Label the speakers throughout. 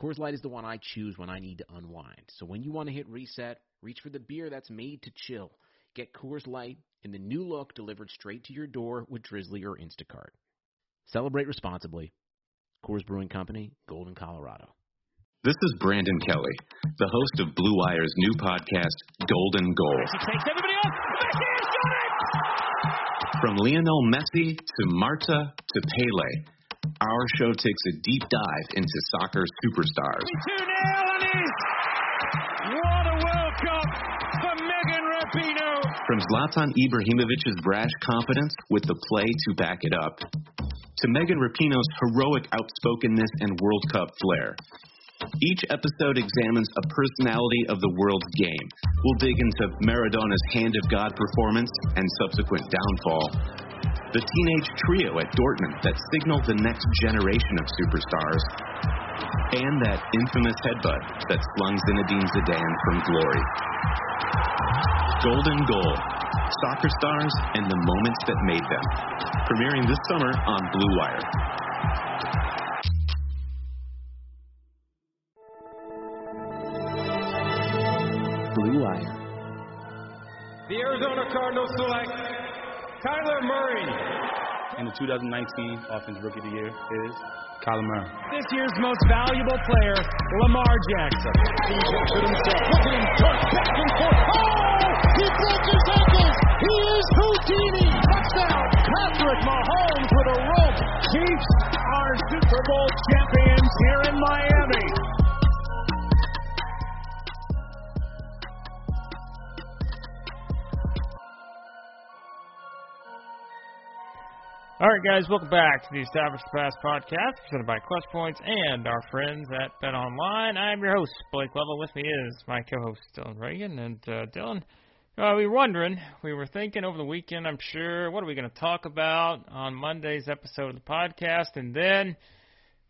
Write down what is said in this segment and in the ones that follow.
Speaker 1: Coors Light is the one I choose when I need to unwind. So when you want to hit reset, reach for the beer that's made to chill. Get Coors Light in the new look delivered straight to your door with Drizzly or Instacart. Celebrate responsibly. Coors Brewing Company, Golden, Colorado.
Speaker 2: This is Brandon Kelly, the host of Blue Wire's new podcast, Golden Goal.
Speaker 3: He takes everybody off. Messi has done it!
Speaker 2: From Lionel Messi to Marta to Pele, our show takes a deep dive into soccer superstars.
Speaker 3: 2 0. What a World Cup for Megan Rapinoe.
Speaker 2: From Zlatan Ibrahimovic's brash confidence with the play to back it up, to Megan Rapinoe's heroic outspokenness and World Cup flair. Each episode examines a personality of the world's game. We'll dig into Maradona's hand of God performance and subsequent downfall, the teenage trio at Dortmund that signaled the next generation of superstars, and that infamous headbutt that slung Zinedine Zidane from glory. Golden Goal Soccer Stars and the Moments That Made Them. Premiering this summer on Blue Wire.
Speaker 1: Blue Wire.
Speaker 3: The Arizona Cardinals select Kyler Murray.
Speaker 4: And the 2019 Offensive Rookie of the Year is Kyler Murray.
Speaker 3: This year's most valuable player, Lamar Jackson. Looking in front, back and forth. Oh! He broke his ankles. He is Houdini. Touchdown. Patrick Mahomes with a rope. Chiefs are Super Bowl champions All right, guys, welcome back to the Established Pass podcast presented by Clutch Points and our friends at Bet Online. I'm your host, Blake Lovell. With me is my co-host Dylan Reagan. And uh, Dylan, uh, we were wondering, we were thinking over the weekend, I'm sure, what are we going to talk about on Monday's episode of the podcast? And then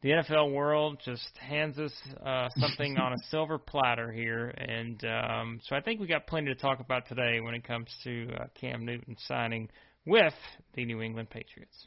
Speaker 3: the NFL world just hands us uh, something on a silver platter here, and um, so I think we got plenty to talk about today when it comes to uh, Cam Newton signing with the New England Patriots.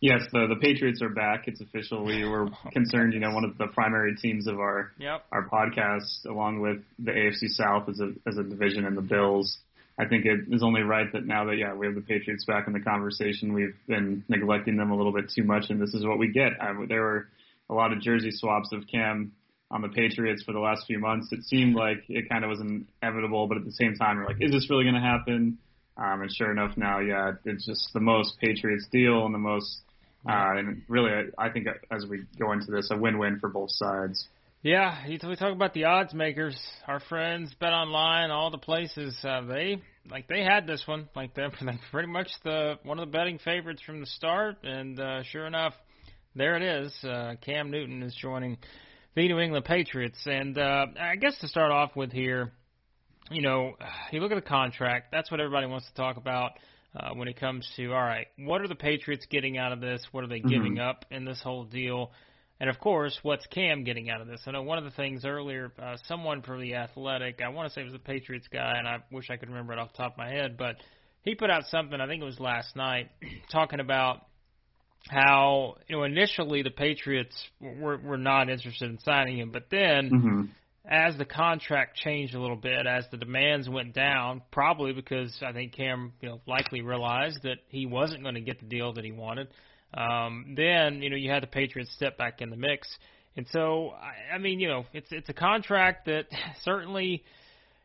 Speaker 5: Yes, the the Patriots are back. It's official. We were
Speaker 3: Oh,
Speaker 5: concerned, you know, one of the primary teams of our
Speaker 3: Yep.
Speaker 5: our podcast, along with the AFC South as a as a division and the Bills. I think it is only right that now that yeah we have the Patriots back in the conversation, we've been neglecting them a little bit too much, and this is what we get. I, there were a lot of jersey swaps of Cam on the Patriots for the last few months. It seemed like it kind of was inevitable, but at the same time, we're like, is this really going to happen? Um, and sure enough, now, yeah, it's just the most Patriots deal and the most, uh, and really, I, I think as we go into this, a win-win for both sides.
Speaker 3: Yeah, we talk about the odds makers, our friends, Bet Online, all the places. Uh, they like they had this one, like they're pretty much the one of the betting favorites from the start, and uh, sure enough, there it is. Uh, Cam Newton is joining the New England Patriots, and uh, I guess to start off with here, you know, you look at the contract. That's what everybody wants to talk about uh, when it comes to all right, what are the Patriots getting out of this? What are they giving up in this whole deal? And of course, what's Cam getting out of this? I know one of the things earlier, uh, someone from the Athletic, I want to say it was a Patriots guy, and I wish I could remember it off the top of my head, but he put out something. I think it was last night, talking about how you know initially the Patriots were were not interested in signing him, but then
Speaker 5: Mm-hmm.
Speaker 3: As the contract changed a little bit, as the demands went down, probably because I think Cam, you know, likely realized that he wasn't going to get the deal that he wanted. Um, then you know you had the Patriots step back in the mix, and so I, I mean you know it's it's a contract that certainly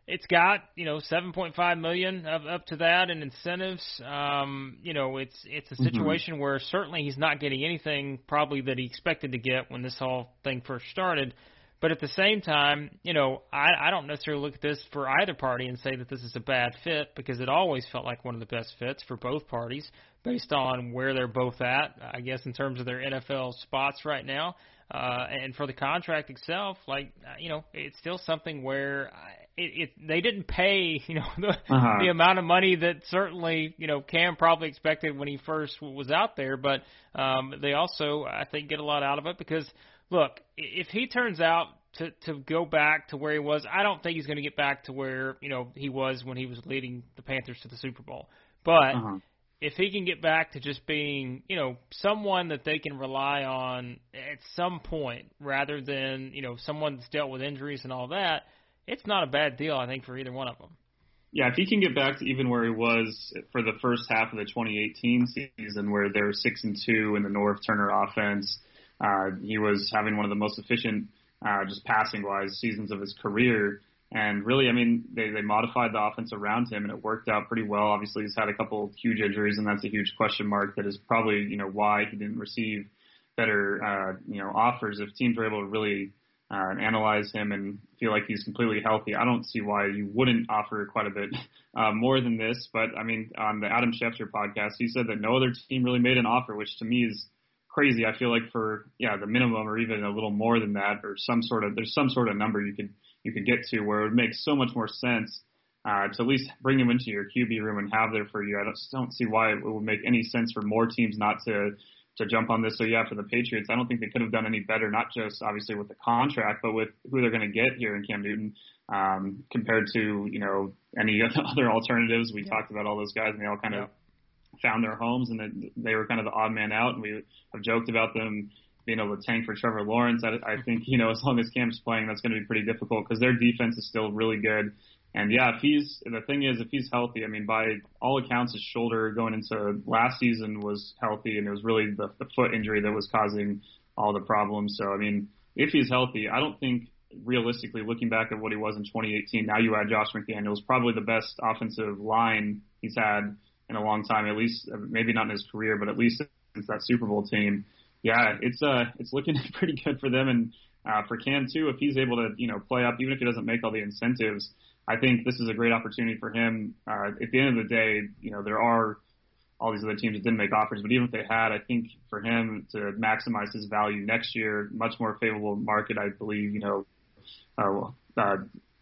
Speaker 3: it's got you know 7.5 million of up to that in incentives. Um, you know it's it's a situation where certainly he's not getting anything probably that he expected to get when this whole thing first started. But at the same time, you know, I, I don't necessarily look at this for either party and say that this is a bad fit because it always felt like one of the best fits for both parties based on where they're both at, I guess, in terms of their NFL spots right now. Uh, and for the contract itself, like, you know, it's still something where, it, it they didn't pay you know the,
Speaker 5: Uh-huh.
Speaker 3: the amount of money that certainly you know Cam probably expected when he first was out there, but um, they also I think get a lot out of it because look if he turns out to to go back to where he was, I don't think he's going to get back to where you know he was when he was leading the Panthers to the Super Bowl, but
Speaker 5: Uh-huh.
Speaker 3: if he can get back to just being, you know, someone that they can rely on at some point rather than, you know, someone that's dealt with injuries and all that, it's not a bad deal, I think, for either one of them.
Speaker 5: Yeah, if he can get back to even where he was for the first half of the 2018 season, where they were six and two in the Norv Turner offense, uh, he was having one of the most efficient, uh, just passing wise, seasons of his career. And really, I mean, they they modified the offense around him, and it worked out pretty well. Obviously, he's had a couple huge injuries, and that's a huge question mark. That is probably you know why he didn't receive better uh, you know offers. If teams were able to really uh, analyze him and feel like he's completely healthy, I don't see why you wouldn't offer quite a bit uh, more than this. But I mean, on the Adam Schefter podcast, he said that no other team really made an offer, which to me is crazy. I feel like for yeah the minimum or even a little more than that, or some sort of there's some sort of number you could you could get to where it would make so much more sense. Uh, to at least bring him into your QB room and have there for you. I don't, don't see why it would make any sense for more teams not to to jump on this. So yeah, for the Patriots, I don't think they could have done any better. Not just obviously with the contract, but with who they're going to get here in Cam Newton um, compared to you know any other alternatives. We
Speaker 3: Yeah.
Speaker 5: talked about all those guys, and they all kind of found their homes, and they were kind of the odd man out. And we have joked about them being able to tank for Trevor Lawrence. I, I think you know as long as Cam's playing, that's going to be pretty difficult because their defense is still really good. And yeah, if he's the thing is, if he's healthy, I mean, by all accounts, his shoulder going into last season was healthy, and it was really the, the foot injury that was causing all the problems. So I mean, if he's healthy, I don't think realistically, looking back at what he was in 2018, now you add Josh McDaniels, probably the best offensive line he's had in a long time, at least maybe not in his career, but at least since that Super Bowl team. Yeah, it's uh, it's looking pretty good for them, and uh, for Cam too. If he's able to, you know, play up, even if he doesn't make all the incentives, I think this is a great opportunity for him. Uh, at the end of the day, you know, there are all these other teams that didn't make offers, but even if they had, I think for him to maximize his value next year, much more favorable market, I believe, you know, uh, uh,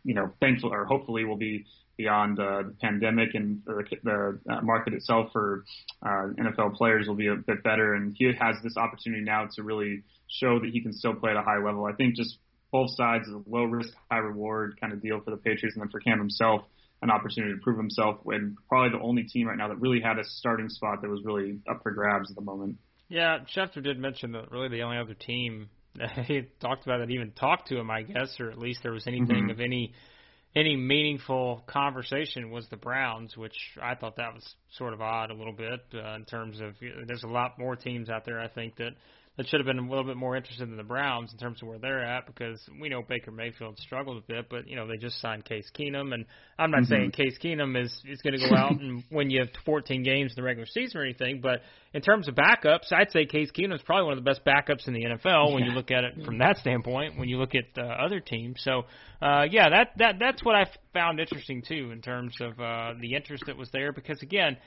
Speaker 5: you know, thankful or hopefully will be beyond uh, the pandemic and the, the uh, market itself for uh, NFL players will be a bit better. And he has this opportunity now to really show that he can still play at a high level. I think just both sides is a low risk, high reward kind of deal for the Patriots, and then for Cam himself, an opportunity to prove himself. And probably the only team right now that really had a starting spot that was really up for grabs at the moment.
Speaker 3: Yeah, Schefter did mention that really the only other team he talked about it, even talked to him, I guess, or at least there was anything
Speaker 5: Mhm.
Speaker 3: of any any meaningful conversation was the Browns, which I thought that was sort of odd a little bit uh, in terms of there's a lot more teams out there I think that that should have been a little bit more interested in the Browns in terms of where they're at because we know Baker Mayfield struggled a bit, but you know they just signed Case Keenum, and I'm not
Speaker 5: Mhm.
Speaker 3: saying Case Keenum is is going to go out and win you 14 games in the regular season or anything, but in terms of backups, I'd say Case Keenum is probably one of the best backups in the NFL when you look at it from that standpoint. When you look at uh, other teams, so uh, yeah, that that that's what I found interesting too in terms of uh, the interest that was there because again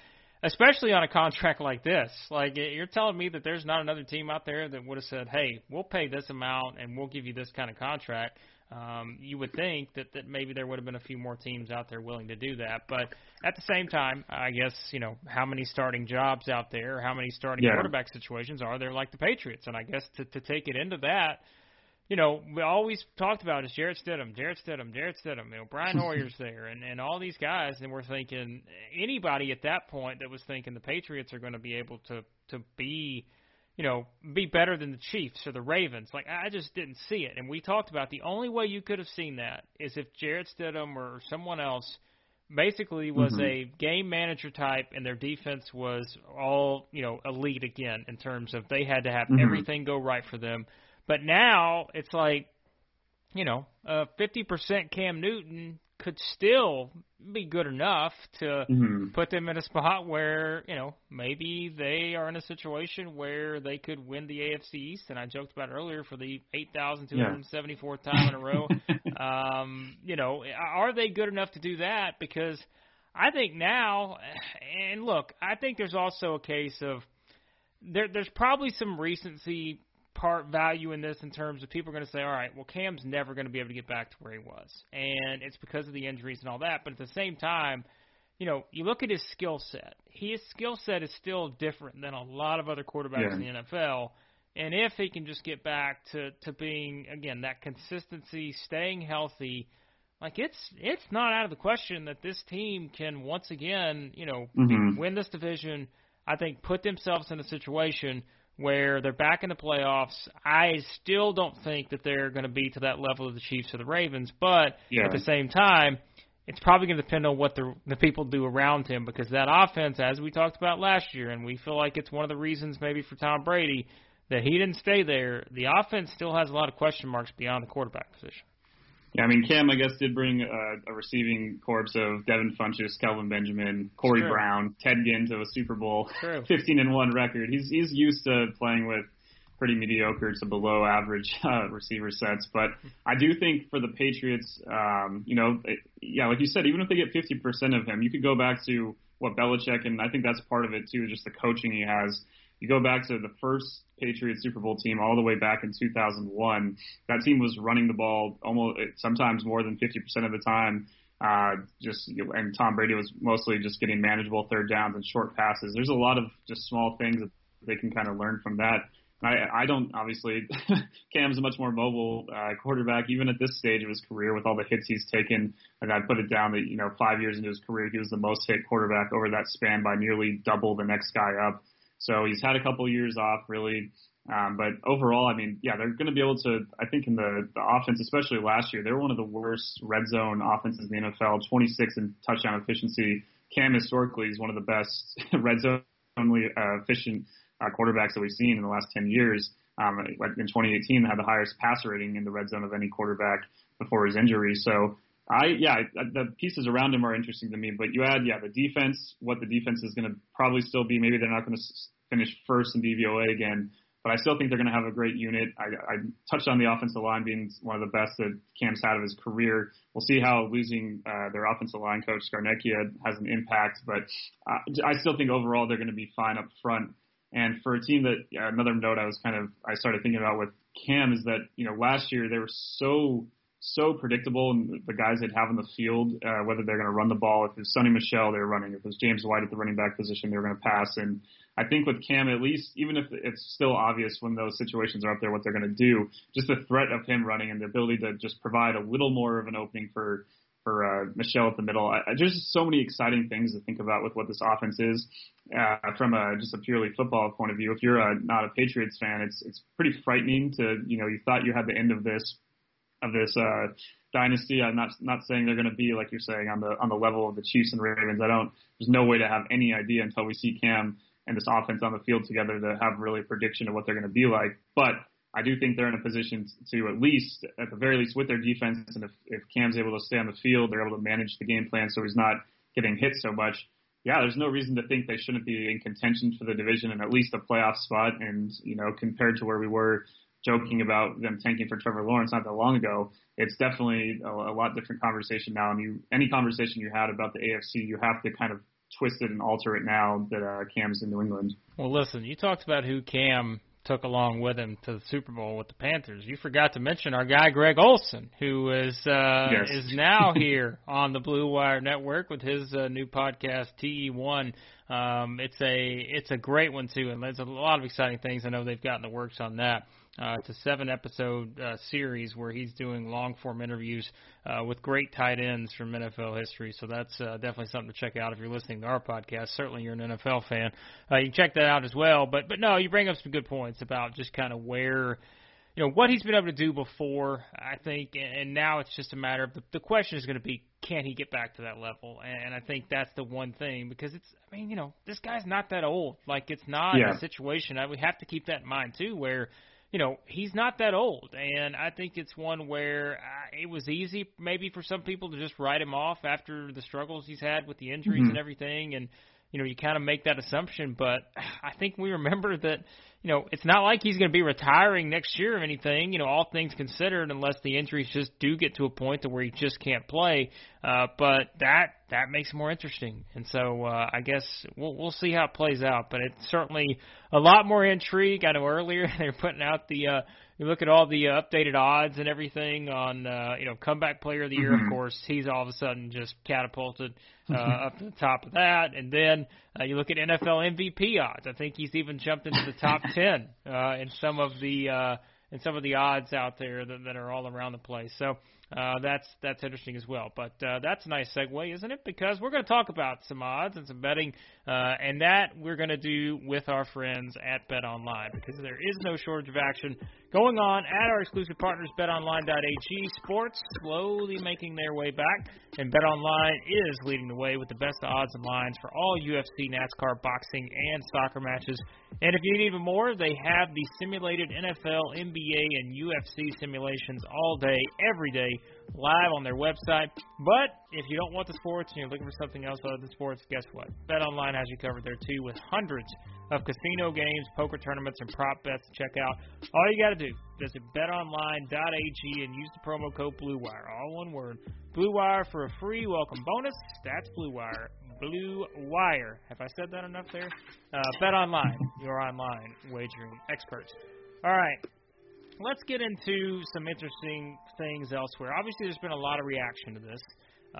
Speaker 3: especially on a contract like this. Like you're telling me that there's not another team out there that would have said, "Hey, we'll pay this amount and we'll give you this kind of contract." Um, you would think that that maybe there would have been a few more teams out there willing to do that, but at the same time, I guess you know how many starting jobs out there, how many starting
Speaker 5: Yeah.
Speaker 3: quarterback situations are there like the Patriots, and I guess to to take it into that you know, we always talked about is Jarrett Stidham, Jarrett Stidham, Jarrett Stidham. You know, Brian Hoyer's there, and and all these guys, and we're thinking anybody at that point that was thinking the Patriots are going to be able to to be, you know, be better than the Chiefs or the Ravens. Like I just didn't see it, and we talked about the only way you could have seen that is if Jarrett Stidham or someone else basically was
Speaker 5: Mhm.
Speaker 3: a game manager type and their defense was all you know elite again in terms of they had to have
Speaker 5: Mhm.
Speaker 3: everything go right for them but now it's like, you know, uh, 50% Cam Newton could still be good enough to
Speaker 5: Mhm.
Speaker 3: put them in a spot where, you know, maybe they are in a situation where they could win the AFC East. And I joked about earlier for the 8,274th time in a row. um, you know, are they good enough to do that? Because I think now, and look, I think there's also a case of there, there's probably some recency part value in this in terms of people are going to say, all right, well, Cam's never going to be able to get back to where he was, and it's because of the injuries and all that. But at the same time, you know, you look at his skill set. His skill set is still different than a lot of other quarterbacks
Speaker 5: Yeah.
Speaker 3: in the NFL. And if he can just get back to to being again that consistency, staying healthy, like it's it's not out of the question that this team can once again, you know,
Speaker 5: Mhm.
Speaker 3: win this division. I think put themselves in a situation where they're back in the playoffs. I still don't think that they're going to be to that level of the Chiefs or the Ravens, but
Speaker 5: Yeah.
Speaker 3: at the same time, it's probably going to depend on what the the people do around him because that offense, as we talked about last year, and we feel like it's one of the reasons maybe for Tom Brady that he didn't stay there. The offense still has a lot of question marks beyond the quarterback position.
Speaker 5: Yeah, I mean, Cam, I guess, did bring uh, a receiving corps of Devin Funchess, Kelvin Benjamin, Corey
Speaker 3: Sure.
Speaker 5: Brown, Ted Ginn to a Super Bowl
Speaker 3: True.
Speaker 5: 15 and one record. He's he's used to playing with pretty mediocre to below average uh, receiver sets, but I do think for the Patriots, um, you know, it, yeah, like you said, even if they get 50% of him, you could go back to what Belichick, and I think that's part of it too, just the coaching he has. You go back to the first Patriots Super Bowl team all the way back in 2001. That team was running the ball almost sometimes more than 50% of the time. Uh, just and Tom Brady was mostly just getting manageable third downs and short passes. There's a lot of just small things that they can kind of learn from that. I, I don't obviously. Cam's a much more mobile uh, quarterback, even at this stage of his career, with all the hits he's taken. Like I put it down that you know five years into his career, he was the most hit quarterback over that span by nearly double the next guy up. So he's had a couple years off, really. Um, but overall, I mean, yeah, they're going to be able to. I think in the the offense, especially last year, they were one of the worst red zone offenses in the NFL. 26 in touchdown efficiency. Cam historically is one of the best red zone uh, efficient uh, quarterbacks that we've seen in the last 10 years. Um, in 2018, had the highest passer rating in the red zone of any quarterback before his injury. So I, yeah, the pieces around him are interesting to me. But you add, yeah, the defense, what the defense is going to probably still be. Maybe they're not going to finish first in DVOA again, but I still think they're going to have a great unit. I, I touched on the offensive line being one of the best that Cam's had of his career. We'll see how losing uh, their offensive line coach Scarnecchia has an impact, but uh, I still think overall they're going to be fine up front. And for a team that yeah, another note I was kind of I started thinking about with Cam is that you know last year they were so so predictable and the guys they'd have on the field uh, whether they're going to run the ball if it's Sony Michel they were running if it was James White at the running back position they were going to pass and I think with Cam at least even if it's still obvious when those situations are up there what they're going to do just the threat of him running and the ability to just provide a little more of an opening for for uh, Michel at the middle. I, I- there's just so many exciting things to think about with what this offense is uh, from a just a purely football point of view. If you're a, not a Patriots fan, it's it's pretty frightening to you know you thought you had the end of this of this uh, dynasty. I'm not not saying they're going to be like you're saying on the on the level of the Chiefs and Ravens. I don't. There's no way to have any idea until we see Cam and this offense on the field together to have really a prediction of what they're going to be like. But I do think they're in a position to at least, at the very least, with their defense, and if, if Cam's able to stay on the field, they're able to manage the game plan so he's not getting hit so much. Yeah, there's no reason to think they shouldn't be in contention for the division and at least a playoff spot. And you know, compared to where we were joking about them tanking for Trevor Lawrence not that long ago, it's definitely a, a lot different conversation now. And you, any conversation you had about the AFC, you have to kind of twist it and alter it now that uh, Cam's in New England.
Speaker 3: Well, listen, you talked about who Cam took along with him to the Super Bowl with the Panthers. You forgot to mention our guy Greg Olsen, who is uh,
Speaker 5: Yes.
Speaker 3: is now here on the Blue Wire Network with his uh, new podcast TE1. Um, it's a it's a great one too, and there's a lot of exciting things I know they've got in the works on that. Uh, it's a seven episode uh, series where he's doing long form interviews uh, with great tight ends from NFL history. So that's uh, definitely something to check out if you're listening to our podcast. Certainly, you're an NFL fan. Uh, you can check that out as well. But but no, you bring up some good points about just kind of where you know what he's been able to do before. I think, and now it's just a matter of the, the question is going to be can he get back to that level? And I think that's the one thing because it's I mean you know this guy's not that old. Like it's not
Speaker 5: Yeah.
Speaker 3: a situation. I, we have to keep that in mind too, where you know, he's not that old, and I think it's one where uh, it was easy maybe for some people to just write him off after the struggles he's had with the injuries
Speaker 5: Mhm.
Speaker 3: and everything, and you know, you kind of make that assumption. But I think we remember that you know, it's not like he's going to be retiring next year or anything. You know, all things considered, unless the injuries just do get to a point to where he just can't play. Uh, but that that makes it more interesting, and so uh, I guess we'll we'll see how it plays out. But it's certainly a lot more intrigue. I know earlier they were putting out the. Uh, you look at all the uh, updated odds and everything on uh, you know comeback player of the year.
Speaker 5: Mm-hmm.
Speaker 3: Of course, he's all of a sudden just catapulted uh, up to the top of that. And then uh, you look at NFL MVP odds. I think he's even jumped into the top ten uh, in some of the uh, in some of the odds out there that, that are all around the place. So uh, that's that's interesting as well. But uh, that's a nice segue, isn't it? Because we're going to talk about some odds and some betting, uh, and that we're going to do with our friends at Bet Online because there is no shortage of action going on at our exclusive partners, BetOnline.ag. Sports slowly making their way back, and betonline is leading the way with the best odds and lines for all UFC, NASCAR, boxing, and soccer matches. And if you need even more, they have the simulated NFL, NBA, and UFC simulations all day, every day live on their website. But if you don't want the sports and you're looking for something else other than sports, guess what? BetOnline has you covered there too with hundreds of casino games, poker tournaments, and prop bets to check out. All you got to do is visit betonline.ag and use the promo code BlueWire, all one word. BlueWire for a free welcome bonus. That's BlueWire. Blue Wire. Have I said that enough there? Uh, Bet Online, your online wagering experts. All right, let's get into some interesting things elsewhere. Obviously, there's been a lot of reaction to this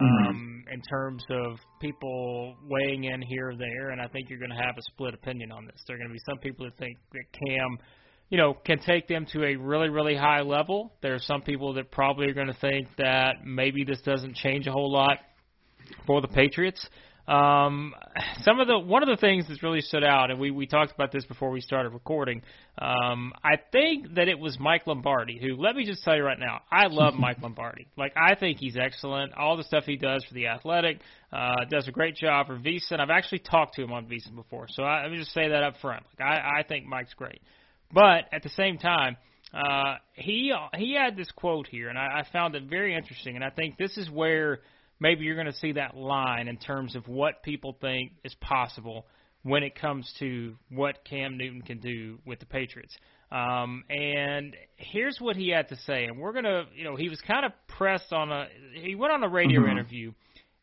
Speaker 3: um, in terms of people weighing in here or there, and I think you're going to have a split opinion on this. There are going to be some people that think that Cam, you know, can take them to a really, really high level. There are some people that probably are going to think that maybe this doesn't change a whole lot for the Patriots. Um, some of the one of the things that's really stood out, and we we talked about this before we started recording. Um, I think that it was Mike Lombardi who. Let me just tell you right now, I love Mike Lombardi. Like I think he's excellent. All the stuff he does for the Athletic, uh, does a great job for VSiN. I've actually talked to him on VSiN before, so I, let me just say that up front. Like I, I think Mike's great, but at the same time. Uh, he he had this quote here, and I, I found it very interesting, and I think this is where maybe you're going to see that line in terms of what people think is possible when it comes to what Cam Newton can do with the Patriots. Um, and here's what he had to say. And we're going to, you know, he was kind of pressed on a, he went on a radio
Speaker 5: Mhm.
Speaker 3: interview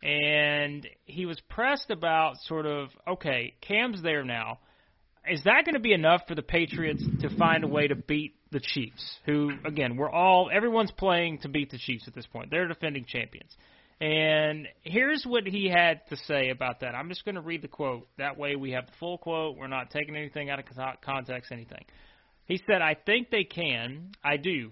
Speaker 3: and he was pressed about sort of, okay, Cam's there now. Is that going to be enough for the Patriots to find a way to beat the Chiefs, who, again, we're all, everyone's playing to beat the Chiefs at this point. They're defending champions. And here's what he had to say about that. I'm just going to read the quote. That way we have the full quote. We're not taking anything out of context, anything. He said, I think they can. I do.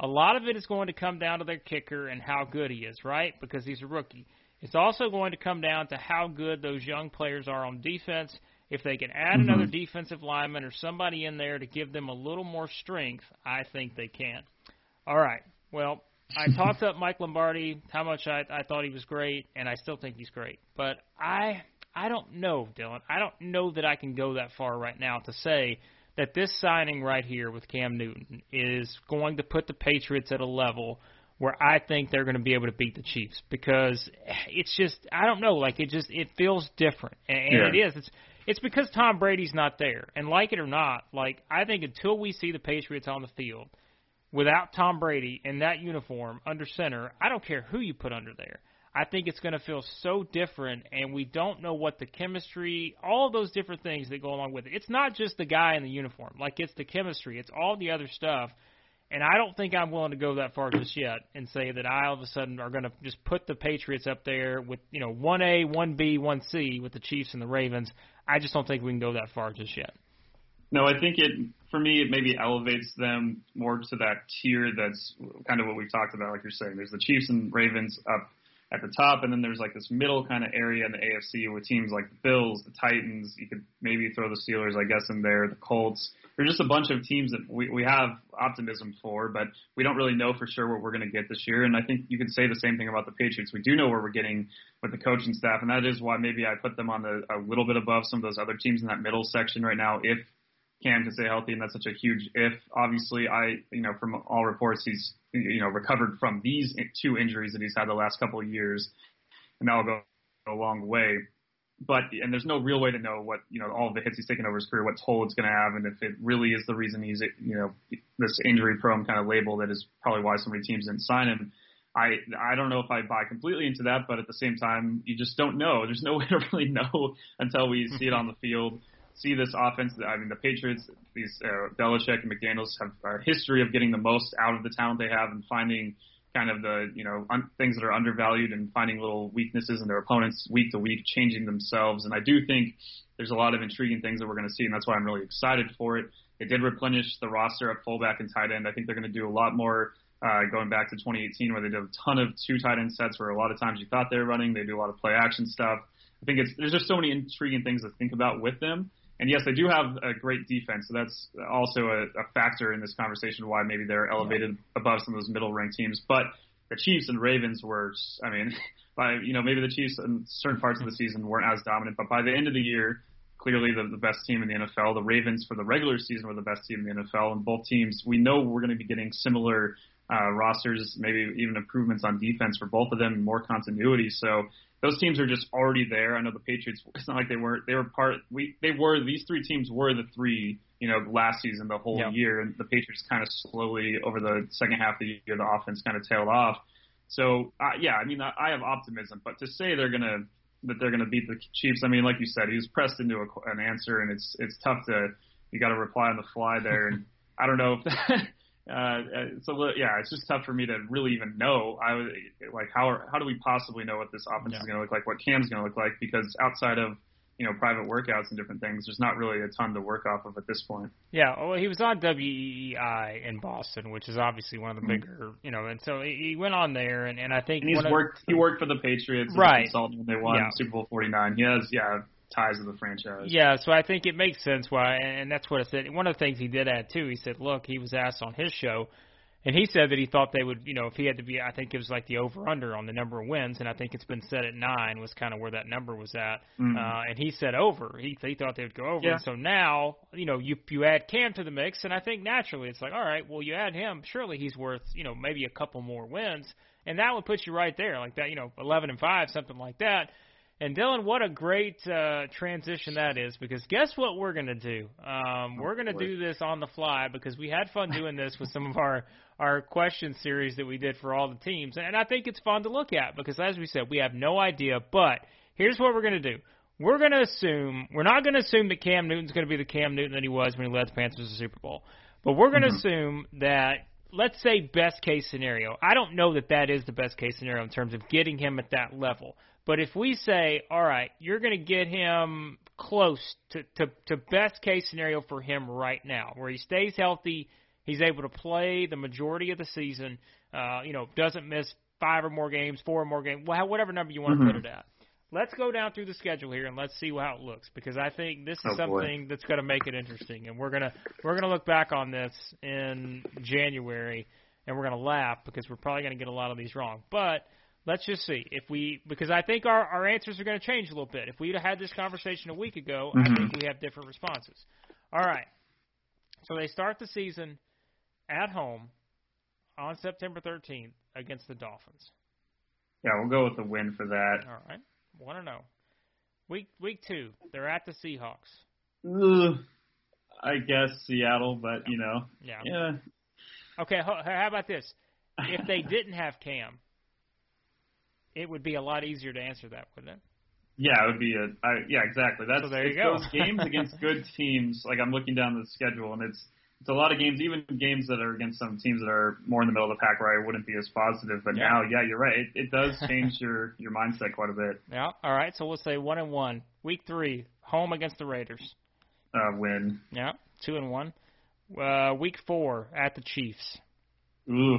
Speaker 3: A lot of it is going to come down to their kicker and how good he is, right? Because he's a rookie. It's also going to come down to how good those young players are on defense. If they can add
Speaker 5: Mhm.
Speaker 3: another defensive lineman or somebody in there to give them a little more strength, I think they can. All right. Well, I talked up Mike Lombardi, how much I, I thought he was great, and I still think he's great. But I I don't know, Dylan. I don't know that I can go that far right now to say that this signing right here with Cam Newton is going to put the Patriots at a level where I think they're going to be able to beat the Chiefs because it's just I don't know, like it just it feels different, and, and
Speaker 5: Yeah.
Speaker 3: it is. It's it's because Tom Brady's not there, and like it or not, like I think until we see the Patriots on the field without Tom Brady in that uniform under center, I don't care who you put under there. I think it's going to feel so different, and we don't know what the chemistry, all those different things that go along with it. It's not just the guy in the uniform, like it's the chemistry, it's all the other stuff. And I don't think I'm willing to go that far just yet and say that I all of a sudden are going to just put the Patriots up there with you know one A, one B, one C with the Chiefs and the Ravens. I just don't think we can go that far just yet.
Speaker 5: No, I think it for me it maybe elevates them more to that tier that's kind of what we've talked about, like you're saying. There's the Chiefs and Ravens up at the top, and then there's like this middle kind of area in the AFC with teams like the Bills, the Titans. You could maybe throw the Steelers, I guess, in there, the Colts. There's just a bunch of teams that we, we have optimism for, but we don't really know for sure what we're going to get this year. And I think you could say the same thing about the Patriots. We do know where we're getting with the coaching staff, and that is why maybe I put them on the, a little bit above some of those other teams in that middle section right now. If Cam can stay healthy, and that's such a huge if. Obviously, I you know from all reports he's you know recovered from these two injuries that he's had the last couple of years, and that'll go a long way. but and there's no real way to know what you know all the hits he's taken over his career, what toll it's going to have, and if it really is the reason he's you know this injury prone kind of label that is probably why so many teams didn't sign him. I I don't know if I buy completely into that, but at the same time, you just don't know. There's no way to really know until we see it on the field, see this offense. I mean, the Patriots, these uh, Belichick and McDaniels have a history of getting the most out of the talent they have and finding kind of the you know un- things that are undervalued and finding little weaknesses in their opponents week to week, changing themselves. And I do think there's a lot of intriguing things that we're going to see, and that's why I'm really excited for it. They did replenish the roster at fullback and tight end. I think they're going to do a lot more uh, going back to 2018 where they did a ton of two tight end sets where a lot of times you thought they were running. They do a lot of play action stuff. I think it's there's just so many intriguing things to think about with them. And yes, they do have a great defense, so that's also a, a factor in this conversation why maybe they're elevated above some of those middle ranked teams. But the Chiefs and Ravens were, I mean, by you know maybe the Chiefs in certain parts of the season weren't as dominant, but by the end of the year, clearly the, the best team in the NFL. The Ravens for the regular season were the best team in the NFL, and both teams we know we're going to be getting similar uh, rosters, maybe even improvements on defense for both of them, and more continuity. So those teams are just already there. I know the Patriots. It's not like they weren't. They were part. We they were these three teams were the three. You know, last season, the whole
Speaker 3: Yep.
Speaker 5: year, and the Patriots kind of slowly over the second half of the year, the offense kind of tailed off. So uh, yeah, I mean, I, I have optimism, but to say they're gonna that they're gonna beat the Chiefs, I mean, like you said, he was pressed into a, an answer, and it's it's tough to you got to reply on the fly there, and I don't know if that. Uh, a little, yeah, it's just tough for me to really even know. I would like how how do we possibly know what this offense
Speaker 3: Yeah.
Speaker 5: is going to look like, what Cam's going to look like? Because outside of you know private workouts and different things, there's not really a ton to work off of at this point.
Speaker 3: Yeah, well, he was on WEEI in Boston, which is obviously one of the
Speaker 5: Mhm.
Speaker 3: bigger, you know, and so he went on there, and, and I think
Speaker 5: And he's
Speaker 3: one of-
Speaker 5: worked. He worked for the Patriots
Speaker 3: Right.
Speaker 5: a consultant when they won
Speaker 3: Yeah.
Speaker 5: Super Bowl 49. He has yeah ties to the franchise.
Speaker 3: Yeah, so I think it makes sense why, and that's what I said. One of the things he did add too, he said, look, he was asked on his show, and he said that he thought they would, you know, if he had to be, I think it was like the over under on the number of wins, and I think it's been set at nine was kind of where that number was at,
Speaker 5: Mhm.
Speaker 3: uh, and he said over. He he thought they would go over.
Speaker 5: Yeah.
Speaker 3: And so now, you know, you you add Cam to the mix, and I think naturally it's like, all right, well, you add him, surely he's worth, you know, maybe a couple more wins, and that would put you right there, like that, you know, eleven and five, something like that. And Dylan, what a great uh, transition that is because guess what we're going to do? Um, we're going to do this on the fly because we had fun doing this with some of our our question series that we did for all the teams, and I think it's fun to look at because, as we said, we have no idea. But here's what we're going to do: we're going to assume we're not going to assume that Cam Newton's going to be the Cam Newton that he was when he led the Panthers to the Super Bowl, but we're going to assume that. Let's say best case scenario. I don't know that that is the best case scenario in terms of getting him at that level. But if we say, all right, you're going to get him close to, to, to best case scenario for him right now, where he stays healthy, he's able to play the majority of the season, uh, you know, doesn't miss five or more games, four or more games, wha- whatever number you want to
Speaker 5: Mhm.
Speaker 3: put it at. Let's go down through the schedule here and let's see how it looks because I think this is
Speaker 5: Oh, boy.
Speaker 3: something that's going to make it interesting, and we're gonna we're gonna look back on this in January and we're gonna laugh because we're probably gonna get a lot of these wrong, but let's just see if we because I think our our answers are going to change a little bit. If we'd have had this conversation a week ago, I
Speaker 5: Mhm.
Speaker 3: think we have different responses. All right. So they start the season at home on September 13th against the Dolphins.
Speaker 5: Yeah, we'll go with the win for that.
Speaker 3: All right. 1 to 0. Week week 2, they're at the Seahawks.
Speaker 5: Ugh, I guess Seattle, but you know,
Speaker 3: Yeah.
Speaker 5: yeah,
Speaker 3: Okay, how about this? If they didn't have Cam, it would be a lot easier to answer that, wouldn't it?
Speaker 5: yeah, it would be a, I, yeah, exactly. That's
Speaker 3: So there you go.
Speaker 5: those games against good teams. Like I'm looking down the schedule, and it's it's a lot of games, even games that are against some teams that are more in the middle of the pack, where I wouldn't be as positive. But
Speaker 3: Yeah.
Speaker 5: now, yeah, you're right. It, it does change your your mindset quite a bit.
Speaker 3: Yeah. All right. So we'll say one and one. Week three, home against the Raiders.
Speaker 5: Uh, win.
Speaker 3: Yeah, two and one. Uh, week four at the Chiefs.
Speaker 5: Ooh.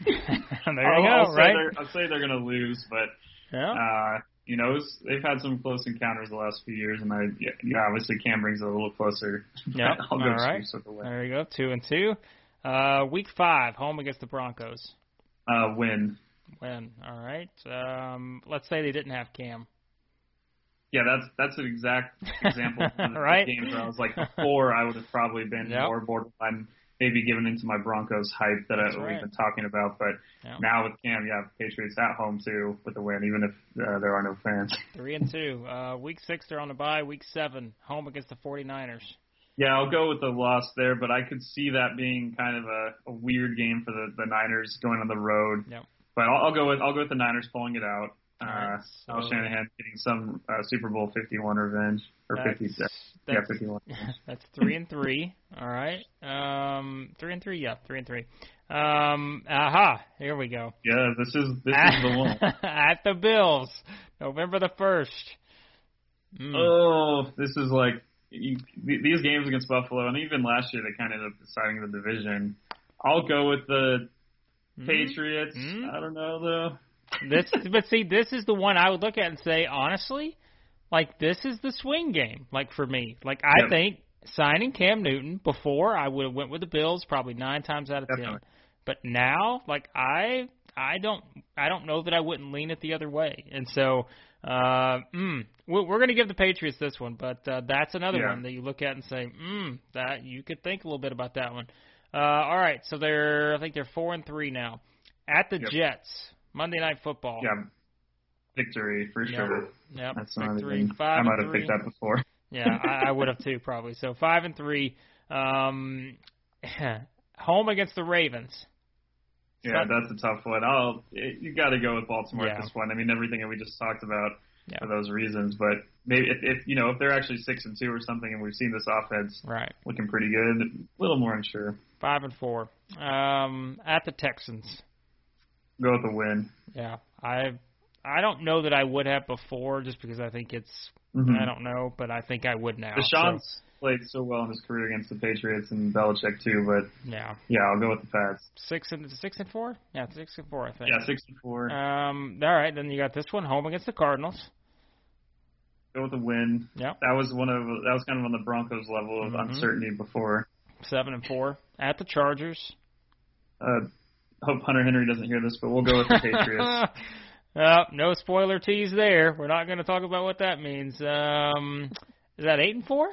Speaker 3: there you
Speaker 5: I'll,
Speaker 3: go.
Speaker 5: I'll say
Speaker 3: right?
Speaker 5: they're, I'll say they're going to lose, but
Speaker 3: Yeah.
Speaker 5: uh, you know, it's, they've had some close encounters the last few years, and I, yeah, yeah obviously Cam brings it a little closer.
Speaker 3: Yeah.
Speaker 5: I'll go
Speaker 3: All right.
Speaker 5: The.
Speaker 3: There you go. Two and two. Uh, week five, home against the Broncos.
Speaker 5: Uh, win.
Speaker 3: Win. All right. Um, let's say they didn't have Cam.
Speaker 5: Yeah, that's that's an exact example of the
Speaker 3: Right.
Speaker 5: games where I was like before I would have probably been
Speaker 3: Yep.
Speaker 5: more borderline maybe given into my Broncos hype that I,
Speaker 3: right.
Speaker 5: we've been talking about. But
Speaker 3: Yeah.
Speaker 5: now with Cam, yeah, Patriots at home too with the win, even if uh, there are no fans.
Speaker 3: Three and two. Uh, week six, they're on the bye. Week seven, home against the 49ers.
Speaker 5: Yeah, I'll go with the loss there, but I could see that being kind of a, a weird game for the, the Niners going on the road.
Speaker 3: Yep.
Speaker 5: But I'll, I'll go with I'll go with the Niners pulling it out. Uh,
Speaker 3: Alright,
Speaker 5: Al
Speaker 3: so-
Speaker 5: Shanahan getting some uh, Super Bowl 51 revenge or
Speaker 3: That's-
Speaker 5: 50. Yeah,
Speaker 3: that's-
Speaker 5: 51.
Speaker 3: That's three and three. All right. Um, three and three. Yeah, three and three. Um, aha. Here we go.
Speaker 5: Yeah, this is this is the one.
Speaker 3: At the Bills, November the first. Mm.
Speaker 5: Oh, this is like you, these games against Buffalo, and even last year they kind of ended up deciding the division. I'll go with the
Speaker 3: Mm.
Speaker 5: Patriots.
Speaker 3: Mm.
Speaker 5: I don't know though.
Speaker 3: This, but see, this is the one I would look at and say, honestly, like this is the swing game. Like for me, like I
Speaker 5: Yep.
Speaker 3: think signing Cam Newton before I would have went with the Bills probably nine times out of ten. But now, like I, I don't, I don't know that I wouldn't lean it the other way. And so, uh, mm, we're, we're going to give the Patriots this one, but uh, that's another
Speaker 5: Yeah.
Speaker 3: one that you look at and say, mm, that you could think a little bit about that one. Uh, all right, so they're, I think they're four and three now at the
Speaker 5: Yep.
Speaker 3: Jets. Monday Night Football.
Speaker 5: Yeah, victory for
Speaker 3: Yep.
Speaker 5: sure.
Speaker 3: Yep.
Speaker 5: That's
Speaker 3: Victory. Five
Speaker 5: I might have picked that before.
Speaker 3: Yeah, I, I would have too probably. So five and three. Um, home against the Ravens.
Speaker 5: Yeah, that's a tough one. I'll it, you got to go with Baltimore
Speaker 3: Yeah.
Speaker 5: at this one. I mean, everything that we just talked about
Speaker 3: Yeah.
Speaker 5: for those reasons. But maybe if, if you know if they're actually six and two or something, and we've seen this offense
Speaker 3: Right.
Speaker 5: looking pretty good, a little more unsure.
Speaker 3: Five and four. Um, at the Texans.
Speaker 5: Go with the win.
Speaker 3: Yeah, I I don't know that I would have before, just because I think it's
Speaker 5: Mhm.
Speaker 3: I don't know, but I think I would now.
Speaker 5: Deshaun's played so well in his career against the Patriots and Belichick too, but
Speaker 3: yeah,
Speaker 5: yeah, I'll go with the Pats.
Speaker 3: six and six and four. Yeah, six and four. I think.
Speaker 5: Yeah, six and four.
Speaker 3: Um. All right, then you got this one home against the Cardinals.
Speaker 5: go with the win.
Speaker 3: Yep.
Speaker 5: That was one of that was kind of on the Broncos level of
Speaker 3: Mhm.
Speaker 5: uncertainty before.
Speaker 3: Seven and four at the Chargers.
Speaker 5: Uh, hope Hunter Henry doesn't hear this, but we'll go with the Patriots.
Speaker 3: Uh, no spoiler tease there. We're not going to talk about what that means. Um, is that eight and four?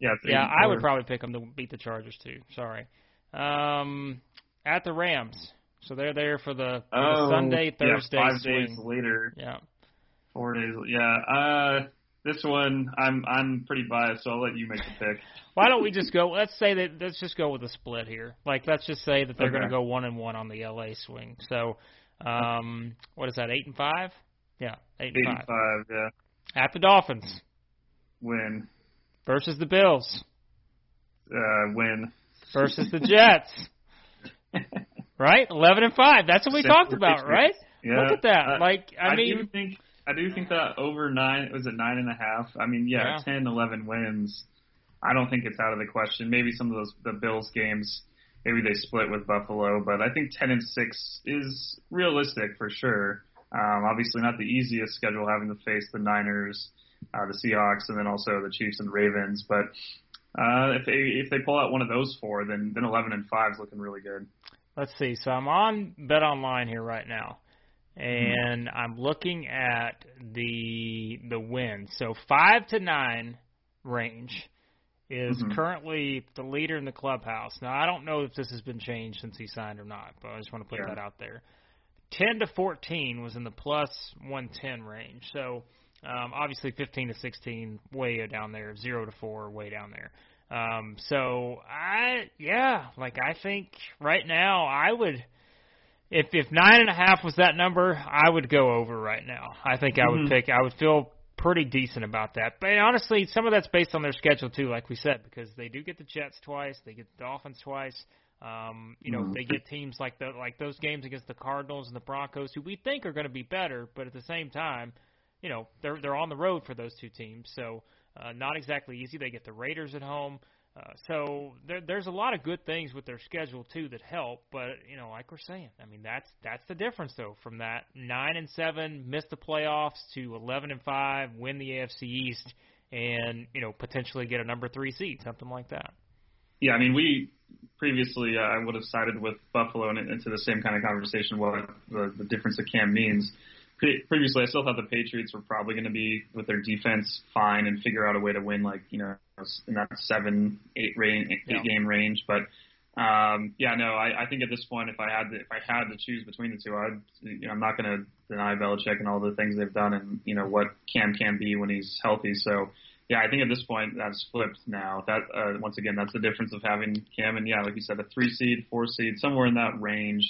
Speaker 5: Yeah,
Speaker 3: Yeah, I would probably pick them to beat the Chargers too. Sorry. Um, at the Rams, so they're there for the, for the
Speaker 5: Oh,
Speaker 3: Sunday
Speaker 5: yeah,
Speaker 3: Thursday
Speaker 5: five
Speaker 3: swing.
Speaker 5: days later,
Speaker 3: Yeah.
Speaker 5: four days. Yeah, uh, this one I'm I'm pretty biased, so I'll let you make the pick.
Speaker 3: Why don't we just go? Let's say that. Let's just go with a split here. Like, let's just say that they're
Speaker 5: Okay.
Speaker 3: going to go one and one on the LA swing. So, um, what is that? Eight and five? Yeah, eight,
Speaker 5: Eight
Speaker 3: and five.
Speaker 5: five, yeah,
Speaker 3: At the Dolphins
Speaker 5: win,
Speaker 3: versus the Bills
Speaker 5: uh, win.
Speaker 3: versus the Jets. right? Eleven and five. That's what we talked about, right?
Speaker 5: Yeah,
Speaker 3: Look at that.
Speaker 5: uh,
Speaker 3: like, I,
Speaker 5: I
Speaker 3: mean,
Speaker 5: do think I do think that over nine was it nine and a half. I mean, yeah,
Speaker 3: Yeah.
Speaker 5: 10, 11 wins. I don't think it's out of the question. Maybe some of those the Bills games, maybe they split with Buffalo, but I think ten and six is realistic for sure. Um, obviously, not the easiest schedule having to face the Niners, uh, the Seahawks, and then also the Chiefs and Ravens. But uh, if they if they pull out one of those four, then then eleven and five is looking really good.
Speaker 3: Let's see. So I'm on Bet Online here right now, and I'm looking at the the win. So five to nine range is
Speaker 5: Mhm.
Speaker 3: currently the leader in the clubhouse. Now I don't know if this has been changed since he signed or not, but I just want to put
Speaker 5: Yeah.
Speaker 3: that out there. Ten to fourteen was in the plus one ten range. So um, obviously fifteen to sixteen way down there. Zero to four way down there. Um, so I yeah, like I think right now I would if if nine and a half was that number, I would go over right now. I think I would
Speaker 5: Mhm.
Speaker 3: pick I would feel pretty decent about that. But honestly, some of that's based on their schedule too, like we said, because they do get the Jets twice, they get the Dolphins twice. Um, you know,
Speaker 5: Mhm.
Speaker 3: they get teams like the like those games against the Cardinals and the Broncos, who we think are going to be better, but at the same time, you know, they're they're on the road for those two teams, so uh, not exactly easy. They get the Raiders at home. Uh, so there, there's a lot of good things with their schedule too that help, but you know, like we're saying, I mean that's that's the difference though from that nine and seven, miss the playoffs to eleven and five, win the AFC East, and you know potentially get a number three seed, something like that.
Speaker 5: Yeah, I mean, we previously uh, I would have sided with Buffalo and into the same kind of conversation what the, the difference of Cam means. Pre- previously, I still thought the Patriots were probably going to be with their defense fine and figure out a way to win, like you know, in that seven, eight range, eight
Speaker 3: Yeah.
Speaker 5: game range. But Um, yeah, no, I, I think at this point, if I had to, if I had to choose between the two, I'd, you know, I'm not going to deny Belichick and all the things they've done, and you know what Cam can be when he's healthy. So, yeah, I think at this point that's flipped now. That uh, once again, that's the difference of having Cam, and yeah, like you said, a three seed, four seed, somewhere in that range.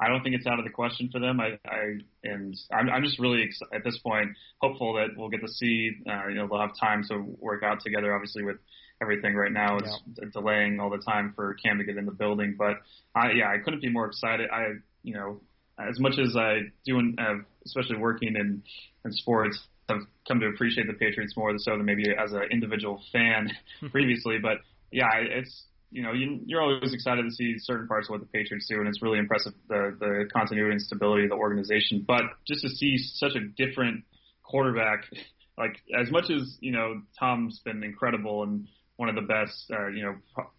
Speaker 5: I don't think it's out of the question for them. I, I and I'm, I'm just really ex- at this point hopeful that we'll get to see. Uh, you know, they'll have time to work out together. Obviously, with everything right now, it's yeah. delaying all the time for Cam to get in the building. But I, yeah, I couldn't be more excited. I, you know, as much as I do, have, especially working in in sports, I've come to appreciate the Patriots more so than maybe as an individual fan previously. But yeah, it's you know, you, you're always excited to see certain parts of what the Patriots do, and it's really impressive the the continuity and stability of the organization. But just to see such a different quarterback, like as much as you know, Tom's been incredible and one of the best, uh, you know, pro-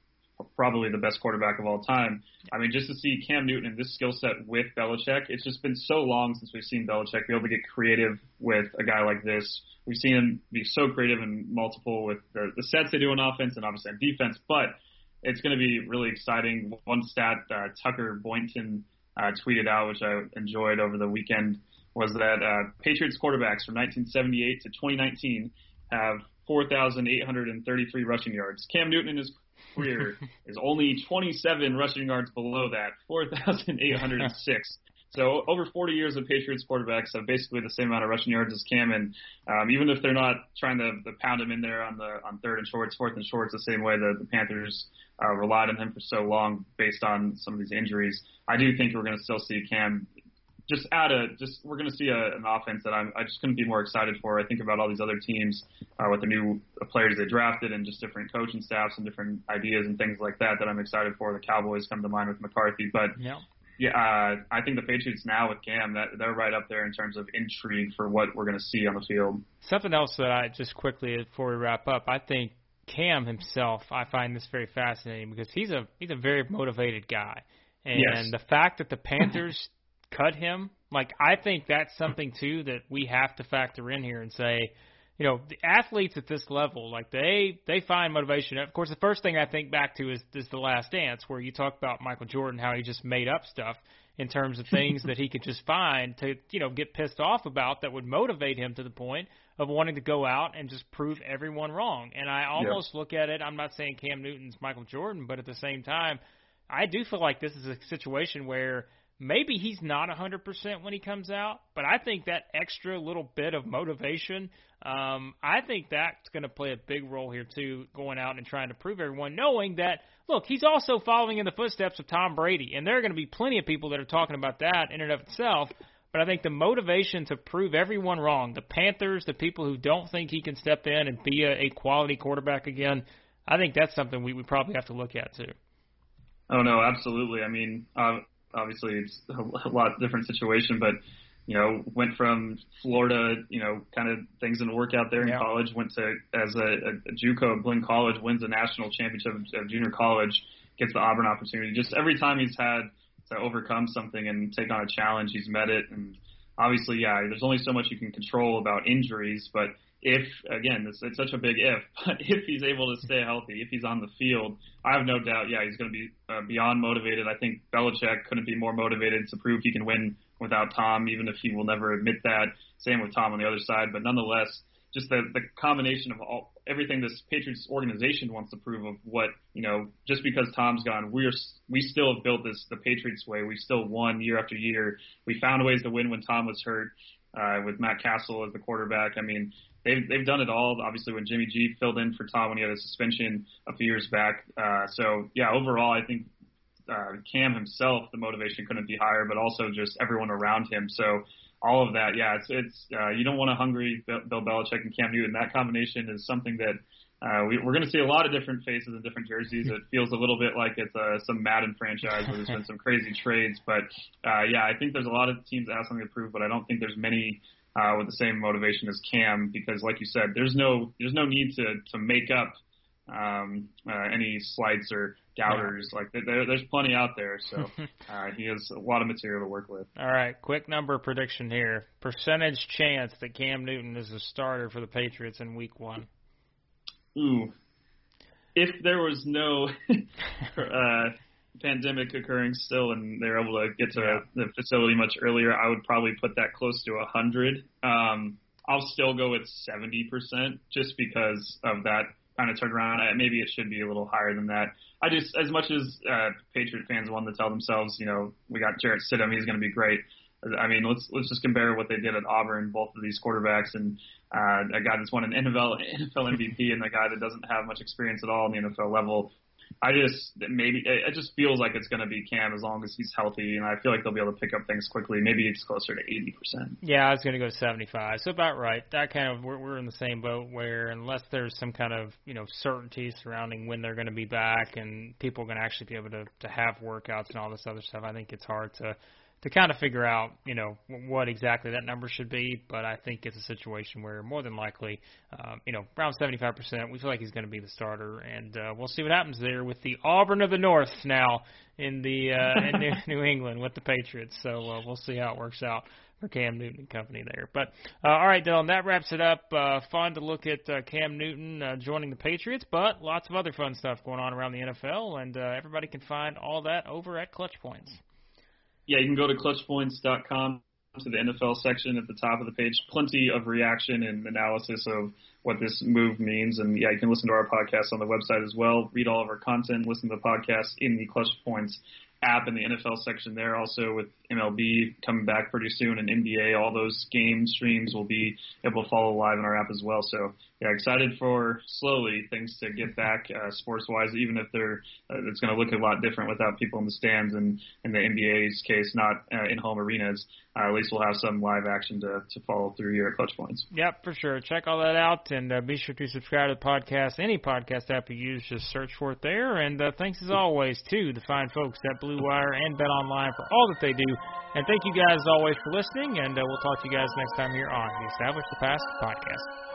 Speaker 5: probably the best quarterback of all time. I mean, just to see Cam Newton in this skill set with Belichick, it's just been so long since we've seen Belichick be able to get creative with a guy like this. We've seen him be so creative and multiple with the, the sets they do on offense and obviously on defense, but it's going to be really exciting. One stat uh, Tucker Boynton uh, tweeted out, which I enjoyed over the weekend, was that uh, Patriots quarterbacks from 1978 to 2019 have 4,833 rushing yards. Cam Newton in his career is only 27 rushing yards below that, 4,806. So over 40 years of Patriots quarterbacks have basically the same amount of rushing yards as Cam, and um, even if they're not trying to, to pound him in there on the on third and shorts, fourth and shorts, the same way that the Panthers uh, relied on him for so long based on some of these injuries, I do think we're going to still see Cam just add a just we're going to see a, an offense that I'm I just couldn't be more excited for. I think about all these other teams uh, with the new players they drafted and just different coaching staffs and different ideas and things like that that I'm excited for. The Cowboys come to mind with McCarthy, but
Speaker 3: yeah.
Speaker 5: Yeah, uh, I think the Patriots now with Cam, that they're right up there in terms of intrigue for what we're going to see on the field.
Speaker 3: Something else that I just quickly before we wrap up, I think Cam himself, I find this very fascinating because he's a he's a very motivated guy, and
Speaker 5: yes.
Speaker 3: the fact that the Panthers cut him, like I think that's something too that we have to factor in here and say, you know, the athletes at this level, like they they find motivation. Of course, the first thing I think back to is is the Last Dance, where you talk about Michael Jordan, how he just made up stuff in terms of things that he could just find to you know get pissed off about that would motivate him to the point of wanting to go out and just prove everyone wrong. And I almost look at it. I'm not saying Cam Newton's Michael Jordan, but at the same time, I do feel like this is a situation where maybe he's not 100% when he comes out, but I think that extra little bit of motivation, um, I think that's going to play a big role here too, going out and trying to prove everyone, knowing that, look, he's also following in the footsteps of Tom Brady, and there are going to be plenty of people that are talking about that in and of itself. But I think the motivation to prove everyone wrong, the Panthers, the people who don't think he can step in and be a, a quality quarterback again, I think that's something we, we probably have to look at too.
Speaker 5: Oh no, absolutely. I mean, uh, obviously it's a lot different situation, but you know, went from Florida, you know, kind of things didn't work out there in
Speaker 3: yeah.
Speaker 5: college. Went to as a, a, a JUCO at Blinn College, wins a national championship of junior college, gets the Auburn opportunity. Just every time he's had to overcome something and take on a challenge, he's met it. And obviously, yeah, there's only so much you can control about injuries, but if again, it's, it's such a big if, but if he's able to stay healthy, if he's on the field, I have no doubt, yeah, he's going to be uh, beyond motivated. I think Belichick couldn't be more motivated to prove he can win without Tom, even if he will never admit that. Same with Tom on the other side, but nonetheless, just the the combination of all everything this Patriots organization wants to prove of what you know. Just because Tom's gone, we're we still have built this the Patriots way. We still won year after year. We found ways to win when Tom was hurt. Uh, with Matt Cassel as the quarterback, I mean, they've they've done it all. Obviously, when Jimmy G filled in for Tom when he had a suspension a few years back. Uh, so yeah, overall, I think uh, Cam himself, the motivation couldn't be higher, but also just everyone around him. So all of that, yeah, it's it's uh, you don't want a hungry Bill Belichick and Cam Newton. That combination is something that. Uh, we, we're going to see a lot of different faces and different jerseys. It feels a little bit like it's uh, some Madden franchise where there's been some crazy trades. But uh, yeah, I think there's a lot of teams that have something to prove, but I don't think there's many uh, with the same motivation as Cam because, like you said, there's no there's no need to to make up um, uh, any slights or doubters. Like there, there's plenty out there, so uh, he has a lot of material to work with.
Speaker 3: All right, quick number prediction here: percentage chance that Cam Newton is a starter for the Patriots in Week One.
Speaker 5: Ooh, if there was no uh, pandemic occurring still, and they're able to get to yeah. the facility much earlier, I would probably put that close to a hundred. Um, I'll still go with seventy percent just because of that kind of turnaround. Maybe it should be a little higher than that. I just, as much as uh, Patriot fans want to tell themselves, you know, we got Jarrett Stidham, he's going to be great. I mean, let's let's just compare what they did at Auburn, both of these quarterbacks, and uh, a guy that's won an NFL NFL MVP and a guy that doesn't have much experience at all in the NFL level. I just maybe it just feels like it's going to be Cam as long as he's healthy, and I feel like they'll be able to pick up things quickly. Maybe it's closer to eighty percent.
Speaker 3: Yeah, I was going to go seventy five, so about right. That kind of we're, we're in the same boat where unless there's some kind of you know certainty surrounding when they're going to be back and people are going to actually be able to to have workouts and all this other stuff, I think it's hard to to kind of figure out, you know, what exactly that number should be. But I think it's a situation where more than likely, um, you know, around 75%, we feel like he's going to be the starter, and uh, we'll see what happens there with the Auburn of the North now in the uh, in New, New England with the Patriots. So uh, we'll see how it works out for Cam Newton and company there. But uh, all right, Dylan, that wraps it up. Uh, fun to look at uh, Cam Newton uh, joining the Patriots, but lots of other fun stuff going on around the NFL, and uh, everybody can find all that over at Clutch Points
Speaker 5: yeah, you can go to clutchpoints.com to the NFL section at the top of the page. Plenty of reaction and analysis of what this move means. And yeah, you can listen to our podcast on the website as well. Read all of our content, listen to the podcast in the Clutch Points app in the NFL section there. Also with MLB coming back pretty soon and NBA, all those game streams will be able to follow live in our app as well. So yeah, excited for slowly things to get back uh, sports wise, even if they're uh, it's going to look a lot different without people in the stands and in the NBA's case, not uh, in home arenas. Uh, at least we'll have some live action to, to follow through here at Clutch Points.
Speaker 3: Yep, for sure. Check all that out and uh, be sure to subscribe to the podcast. Any podcast app you use, just search for it there. And uh, thanks as always to the fine folks at Blue Wire and Bet Online for all that they do. And thank you guys as always for listening. And uh, we'll talk to you guys next time here on the Establish the Pass podcast.